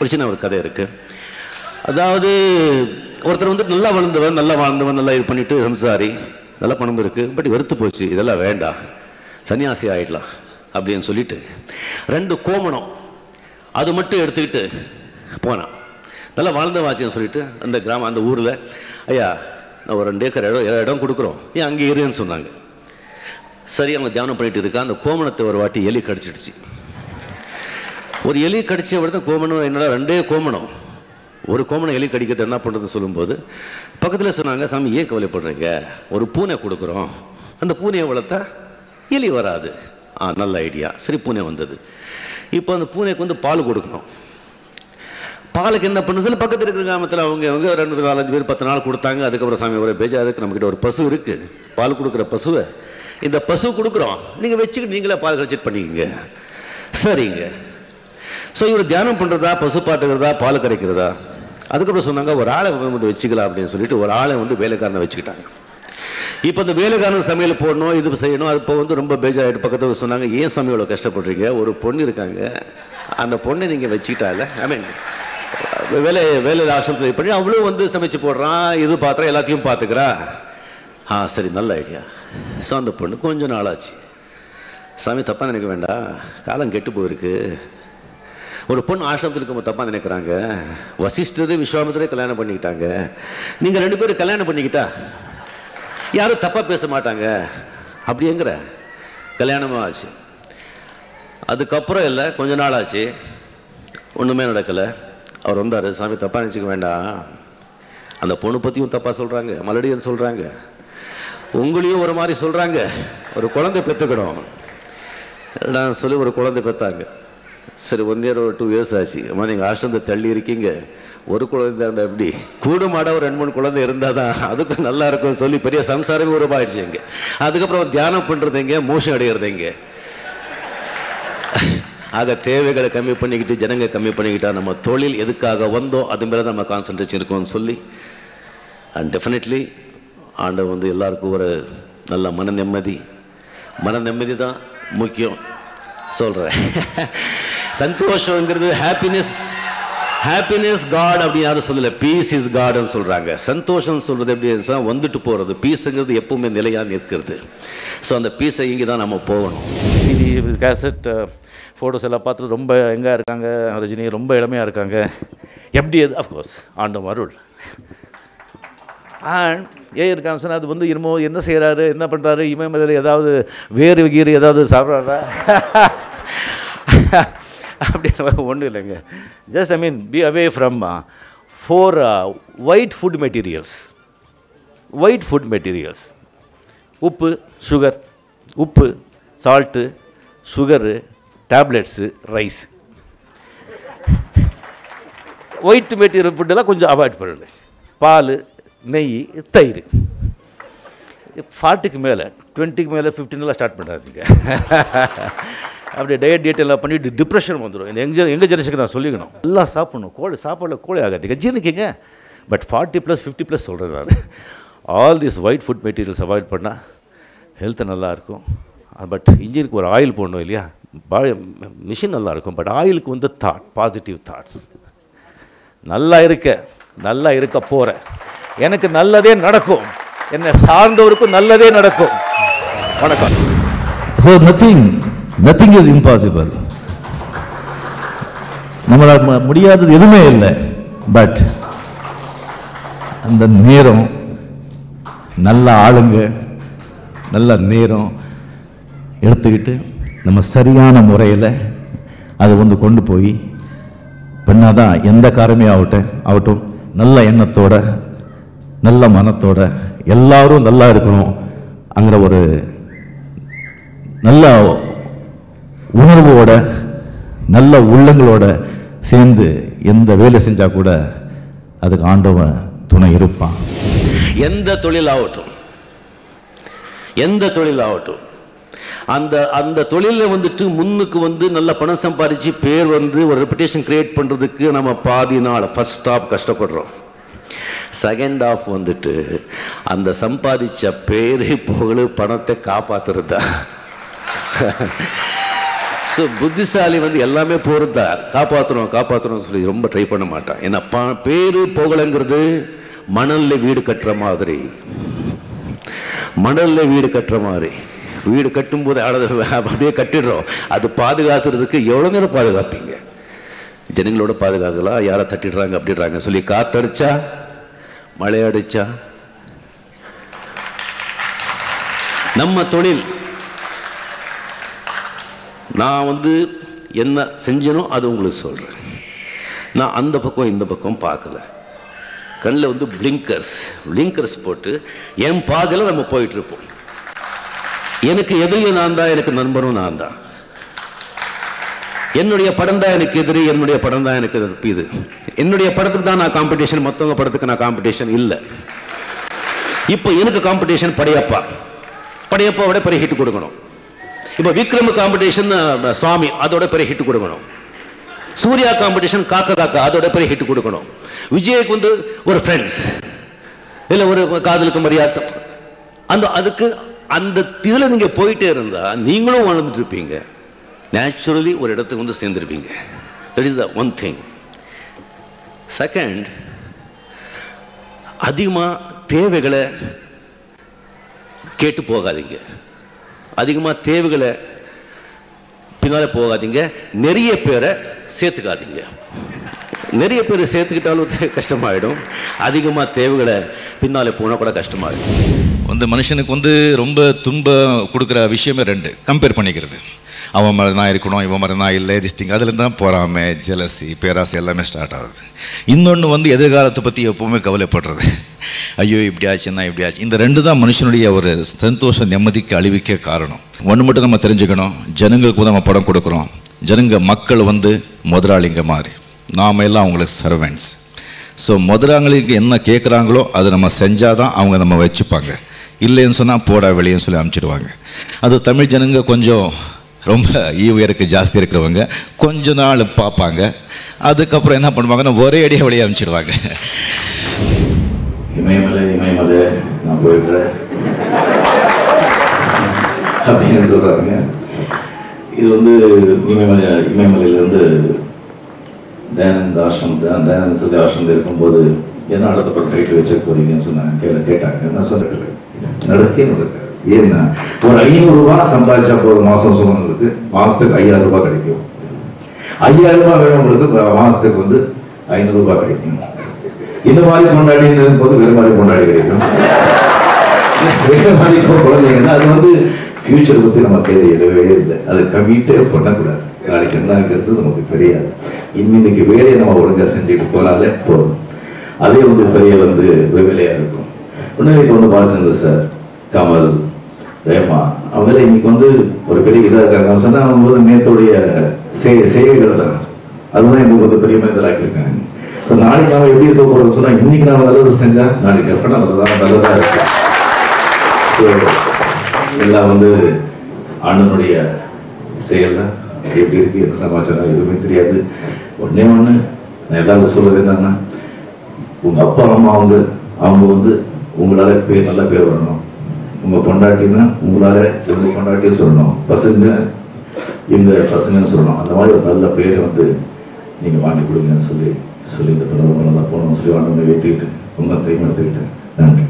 ஒரு சின்ன ஒரு கதை இருக்கு. அதாவது ஒருத்தர் வந்து நல்லா வளர்ந்தவன் நல்லா வாழ்ந்தவன் நல்லா இது பண்ணிட்டு சம்சாரி நல்லா பணம் இருக்கு பட் வெறுத்து போச்சு இதெல்லாம் வேண்டாம் சன்னியாசி ஆயிடலாம் அப்படின்னு சொல்லிட்டு ரெண்டு கோமணம் அது மட்டும் எடுத்துக்கிட்டு போனான். நல்லா வாழ்ந்தவாச்சுன்னு சொல்லிட்டு அந்த கிராமம் அந்த ஊரில் ஐயா நான் ஒரு ரெண்டு ஏக்கர் இடம் இடம் கொடுக்குறோம் ஏன் அங்கே இருன்னு சொன்னாங்க. சரி அவங்க தியானம் பண்ணிட்டு இருக்கா அந்த கோமணத்தை ஒரு வாட்டி எலி கடிச்சிடுச்சு. ஒரு எலி கடிச்ச விட கோமணம் என்னடா ரெண்டே கோமணம். ஒரு கோமணம் எலி கடிக்கிறது என்ன பண்ணுறது சொல்லும்போது பக்கத்தில் சொன்னாங்க சாமி ஏன் கவலைப்படுறீங்க? ஒரு பூனை கொடுக்குறோம். அந்த பூனையை வளர்த்தா எலி வராது. ஆ நல்ல ஐடியா. சரி பூனை வந்தது. இப்போ அந்த பூனைக்கு வந்து பால் கொடுக்கணும். பாலுக்கு என்ன பண்ணு சொல்லி பக்கத்தில் இருக்கிற கிராமத்தில் அவங்க அவங்க ரெண்டு நாலஞ்சு பேர் பத்து நாள் கொடுத்தாங்க. அதுக்கப்புறம் சாமி ஒரு பேஜா இருக்குது நம்மக்கிட்ட ஒரு பசு இருக்குது பால் கொடுக்குற பசுவை இந்த பசு கொடுக்குறோம். நீங்கள் வச்சுக்கிட்டு நீங்களே பால் கழிச்சிட்டு பண்ணிக்கோங்க. சரிங்க. ஸோ இவர் தியானம் பண்ணுறதா பசு பாட்டுக்கிறதா பால் கரைக்கிறதா? அதுக்கப்புறம் சொன்னாங்க ஒரு ஆளை வந்து வச்சுக்கலாம் அப்படின்னு சொல்லிட்டு ஒரு ஆளை வந்து வேலைக்காரனை வச்சுக்கிட்டாங்க. இப்போ இந்த வேலைக்காரன் சமையல் போடணும் இது செய்யணும் அது இப்போ வந்து ரொம்ப பேஜாயிட்டு பக்கத்தில் சொன்னாங்க ஏன் சாமி இவ்வளோ கஷ்டப்படுறீங்க? ஒரு பொண்ணு இருக்காங்க. அந்த பொண்ணை நீங்கள் வச்சுக்கிட்டால ஐ மீன் வேலை வேலை ஆசிரமத்தில் பண்ணி அவ்வளோ வந்து சமைச்சு போடுறான் இது பாத்திரம் எல்லாத்தையும் பார்த்துக்கிறா ஆ சரி நல்ல ஐடியா. ஸோ அந்த பொண்ணு கொஞ்சம் நாளாச்சு. சாமி தப்பாக நினைக்க வேண்டாம். காலம் கெட்டு போயிருக்கு. ஒரு பொண்ணு ஆசிரமத்தில் இருக்கும்போது தப்பாக நினைக்கிறாங்க. வசிஷ்டரு விஸ்வாமித்திரே கல்யாணம் பண்ணிக்கிட்டாங்க. நீங்கள் ரெண்டு பேரும் கல்யாணம் பண்ணிக்கிட்டா யாரும் தப்பாக பேச மாட்டாங்க. அப்படிங்கிற கல்யாணமாக ஆச்சு. அதுக்கப்புறம் இல்லை கொஞ்ச நாள் ஆச்சு. ஒன்றுமே நடக்கலை. அவர் வந்தார் சாமி தப்பாக நினச்சிக்க வேண்டாம். அந்த பொண்ணு பற்றியும் தப்பாக சொல்கிறாங்க மலடியன் சொல்கிறாங்க உங்களையும் ஒரு மாதிரி சொல்கிறாங்க ஒரு குழந்தை பெற்றுக்கணும் நான் சொல்லி ஒரு குழந்தை பெற்றாங்க சரி ஒன் இயர் ஒரு டூ இயர்ஸ் ஆச்சு. அம்மா நீங்கள் ஆசிரமத்தை தள்ளி இருக்கீங்க. ஒரு குழந்தை இருந்தால் எப்படி? கூடுமாட ஒரு ரெண்டு மூணு குழந்தை இருந்தால் தான் அதுக்கும் நல்லா இருக்கும்னு சொல்லி பெரிய சம்சாரமே உருவாயிடுச்சு இங்கே. அதுக்கப்புறம் தியானம் பண்ணுறதுங்க மோஷம் அடையிறதுங்க ஆக தேவைகளை கம்மி பண்ணிக்கிட்டு ஜனங்க கம்மி பண்ணிக்கிட்டா நம்ம தொழில் எதுக்காக வந்தோம் அது மேலே நம்ம கான்சன்ட்ரேஷன் இருக்கோம்னு சொல்லி. அண்ட் டெஃபினெட்லி ஆண்டவர் வந்து எல்லாருக்கும் ஒரு நல்ல மன நிம்மதி. மன நிம்மதி தான் முக்கியம். சொல்கிறேன் சந்தோஷங்கிறது ஹாப்பினஸ் ஹாப்பினஸ் காட் அப்படின்னு யாரும் சொல்லல. பீஸ் இஸ் காட்னு சொல்கிறாங்க சந்தோஷம் சொல்கிறது எப்படி சொன்னால் வந்துட்டு போகிறது பீஸுங்கிறது எப்பவுமே நிலையாக நிற்கிறது. ஸோ அந்த பீஸை இங்கே தான் நம்ம போகணும் சிடி கேசட் ஃபோட்டோஸ் எல்லாம் பார்த்துட்டு ரொம்ப எங்கே இருக்காங்க? ரஜினி ரொம்ப இளமையாக இருக்காங்க. எப்படி அது? Of course ஆண்டம் Arul. அண்ட் ஏன் இருக்காங்க சொன்னால் அது வந்து இருமோ என்ன செய்கிறாரு என்ன பண்ணுறாரு இமயமலையில் ஏதாவது வேறு கீறு ஏதாவது சாப்பிட்றாரா? அப்படி ஒன்றும் இல்லைங்க. Just I mean be away from four white food materials white food materials உப்பு சுகர் உப்பு salt sugar tablets rice white material ஃபுட்டெல்லாம் கொஞ்சம் அவாய்ட் பண்ணணும். பால் நெய் தயிர். ஃபார்ட்டிக்கு மேலே டுவெண்ட்டிக்கு மேலே ஃபிஃப்டின்லாம் ஸ்டார்ட் பண்ணுறாதீங்க அப்படியே டயட் டேட் எல்லாம் பண்ணிட்டு டிப்ரெஷன் வந்துடும் இந்த எங்கள் எங்கள் ஜெனரேஷனுக்கு நான் சொல்லிக்கணும். எல்லாம் சாப்பிடணும். கோழி சாப்பாடில் கோழி ஆகாது. ஜீரணிக்கிங்க but forty plus fifty plus சொல்கிறேன் நான். All this white food materials avoid பண்ணால் ஹெல்த்து நல்லாயிருக்கும் பட் இன்ஜினுக்கு ஒரு ஆயில் போடணும் இல்லையா? மிஷின் நல்லாயிருக்கும் பட் ஆயிலுக்கு வந்து தாட் பாசிட்டிவ் தாட்ஸ் நல்லா இருக்க நல்லா இருக்க போகிறேன் எனக்கு நல்லதே நடக்கும். என்னை சார்ந்தவருக்கும் நல்லதே நடக்கும். வணக்கம். So nothing nothing is impossible நம்மளால் ம- முடியாதது எதுவுமே இல்லை. பட் அந்த நேரம் நல்ல ஆளுங்க நல்ல நேரம் எடுத்துக்கிட்டு நம்ம சரியான முறையில் அதை வந்து கொண்டு போய் பண்ணாதான் எந்த காரியமே ஆகட்டும் ஆகட்டும். நல்ல எண்ணத்தோட நல்ல மனத்தோட எல்லாரும் நல்லா இருக்கணும் அங்கிற ஒரு நல்ல நல்ல உள்ளங்களோட சேர்ந்து எந்த வேலை செஞ்சா கூட அதுக்கு ஆண்டவன் துணை இருப்பான். எந்த தொழில் ஆகட்டும் எந்த தொழில் ஆகட்டும் அந்த அந்த தொழிலில் வந்துட்டு முன்னுக்கு வந்து நல்ல பணம் சம்பாதிச்சு பேர் வந்து ஒரு ரெப்புடேஷன் கிரியேட் பண்ணுறதுக்கு நம்ம பாதி நாள் ஃபர்ஸ்ட் ஆஃப் கஷ்டப்படுறோம். செகண்ட் ஆஃப் வந்துட்டு அந்த சம்பாதிச்ச பேரு புகழ் பணத்தை காப்பாத்துறது தான் ஸோ புத்திசாலி வந்து எல்லாமே போகிறதா காப்பாற்றணும் காப்பாற்றணும் சொல்லி ரொம்ப ட்ரை பண்ண மாட்டான். ஏன்னா பா பேரு புகழங்கிறது மணல்ல வீடு கட்டுற மாதிரி. மணல்ல வீடு கட்டுற மாதிரி. வீடு கட்டும்போது அழகு அப்படியே கட்டிடுறோம். அது பாதுகாத்துறதுக்கு எவ்வளோ நேரம் பாதுகாப்பீங்க? ஜனங்களோட பாதுகாக்கலாம் யாரை தட்டிடுறாங்க அப்படின்றாங்க சொல்லி காத்தடிச்சா? மழை அடிச்சா நம்ம தொழில். நான் வந்து என்ன செஞ்சனோ அது உங்களுக்கு சொல்கிறேன் நான் அந்த பக்கம் இந்த பக்கம் பார்க்கல. கண்ணில் வந்து பிளிங்கர்ஸ் பிளிங்கர்ஸ் போட்டு என் பாதையில் நம்ம போயிட்டுருப்போம். எனக்கு எதிரியும் நான் தான் எனக்கு நண்பரும் நான் தான். என்னுடைய படம் தான் எனக்கு எதிரி என்னுடைய படம் தான் எனக்கு இது. என்னுடைய படத்துக்கு தான் நான் காம்படிஷன் மற்றவங்க படத்துக்கு நான் காம்படிஷன் இல்லை. இப்போ எனக்கு காம்படிஷன் படையப்பா. படையப்பாவோட பெரிய ஹிட் கொடுக்கணும். இப்போ விக்ரம் காம்படிஷன் சுவாமி அதோட பெரிய ஹிட் கொடுக்கணும். சூர்யா காம்படிஷன் காக்க காக்கா அதோட பெரிய ஹிட் கொடுக்கணும். விஜய்க்கு வந்து ஒரு ஃப்ரெண்ட்ஸ் இல்லை ஒரு காதலுக்கு மரியாதை அந்த அதுக்கு அந்த இதில் நீங்கள் போயிட்டே இருந்தால் நீங்களும் வாழ்ந்துட்டு இருப்பீங்க. நேச்சுரலி ஒரு இடத்துக்கு வந்து சேர்ந்துருப்பீங்க. That is the one thing second அதிகமாக தேவைகளை கேட்டு போகாதீங்க. அதிகமாக தேவைகளை பின்னால் போகாதீங்க. நிறைய பேரை சேர்த்துக்காதீங்க. நிறைய பேர் சேர்த்துக்கிட்டாலும் கஷ்டமாயிடும். அதிகமாக தேவைகளை பின்னாலே போனால் கூட கஷ்டமாயிடும். வந்து மனுஷனுக்கு வந்து ரொம்ப துன்பம் கொடுக்குற விஷயமே ரெண்டு. கம்பேர் பண்ணிக்கிறது. அவன் மாதிரி தான் இருக்கணும் இவன் மாதிரி தான் இல்லை திஸ் திங் அதில் தான் போறாமை ஜெலசி பேராசை எல்லாமே ஸ்டார்ட் ஆகுது. இன்னொன்று வந்து எதிர்காலத்தை பற்றி எப்போவுமே கவலைப்படுறது. ஐயோ இப்படி ஆச்சுன்னா இப்படி ஆச்சு. இந்த ரெண்டு தான் மனுஷனுடைய ஒரு சந்தோஷ நிம்மதிக்கு அழிவிக்க காரணம். ஒன்று மட்டும் நம்ம தெரிஞ்சுக்கணும் ஜனங்களுக்கு நம்ம படம் கொடுக்குறோம். ஜனங்க மக்கள் வந்து முதலாளிங்க மாதிரி. நாம எல்லாம் அவங்களுக்கு சர்வெண்ட்ஸ் ஸோ முதலாளிக்கு என்ன கேட்குறாங்களோ அதை நம்ம செஞ்சால் தான் அவங்க நம்ம வச்சுப்பாங்க. இல்லைன்னு சொன்னால் போடா வெளியேன்னு சொல்லி அனுப்பிச்சிடுவாங்க அது தமிழ் ஜனங்க கொஞ்சம் ரொம்ப ஈ உயருக்கு ஜாஸ்தி இருக்கிறவங்க கொஞ்ச நாள் பார்ப்பாங்க. அதுக்கப்புறம் என்ன பண்ணுவாங்கன்னா ஒரே அடியாக வெளியே அனுப்பிச்சிடுவாங்க. இமயமலை இமயமலை நான் போயிடுறேன். அப்படின்னு சொல்கிறாங்க இது வந்து இமயமலை இமயமலையிலேருந்து தயானந்த ஆசிரமம் தயானந்த சதி ஆசிரமத்தில் இருக்கும்போது என்ன அடுத்த படம் டைட்டில் வச்சிருக்க போறீங்கன்னு சொன்னாங்க கேட்டாங்க. என்ன சொல்லிட்டு நடக்கே நடக்காது. ஏன்னா ஒரு ஐநூறு ரூபாய் சம்பாதிச்சா போதும் மாசம் சொன்னவங்களுக்கு மாசத்துக்கு ஐயாயிரம் ரூபாய் கிடைக்கும். ஐயாயிரம் ரூபாய் வேணும்ங்கிறது மாசத்துக்கு வந்து ஐநூறு ரூபாய் கிடைக்கும். இந்த மாதிரி கொண்டாடி போது வேறு மாதிரி கொண்டாடி கிடைக்கும். வேறு மாதிரி இப்போ குழந்தைங்கன்னா அது வந்து ஃபியூச்சர் பற்றி நம்ம தேவை இல்லை. அது கம்மிட்டே பண்ணக்கூடாது. நாளைக்கு என்ன இருக்கிறது நமக்கு தெரியாது. இன்னைக்கு வேலையை நம்ம ஒழுங்கா செஞ்சுட்டு போனாலே போதும். அதே வந்து பெரிய வந்து வெவ்வேலையா இருக்கும். உடனே இப்போ வந்து பாலச்சந்திர சார் கமல் ரேமா. அவங்க இன்னைக்கு வந்து ஒரு பெரிய இதாக இருக்காங்க. சொன்னால் சொன்னா அவங்க வந்து நேத்துடைய செய்கைகள் தான். அதுதான் எனக்கு வந்து பெரிய மனிதர் ஆக்கியிருக்காங்க So, நாளைக்கு நாம எப்படி இருக்க போகிறோம் சொன்னா இன்னைக்கு நாம நல்லது செஞ்சா நாளைக்கு டெஃபனா நல்லதான் நல்லதா இருக்கும் எல்லாம் வந்து அண்ணனுடைய செயல் தான் எப்படி இருக்கு என்ன சமாச்சாரம் எதுவுமே தெரியாது. ஒன்னே ஒண்ணு நான் எல்லாரும் சொல்றது என்னன்னா உங்க அப்பா அம்மா அவங்க அவங்க வந்து உங்களால பேர் நல்ல பேர் வரணும். உங்க பொண்டாட்டின்னா உங்களால இவங்க பொண்டாட்டியும் சொல்லணும். பசங்க இந்த பசங்கன்னு சொல்லணும். அந்த மாதிரி ஒரு நல்ல பேரை வந்து நீங்க வாங்கி கொடுங்கன்னு சொல்லி சொல்லி இந்த படம் நல்லா போகணும்னு சொல்லி வாங்க வைத்துக்கிட்டு உங்க டைம் எடுத்துக்கிட்டேன் நன்றி.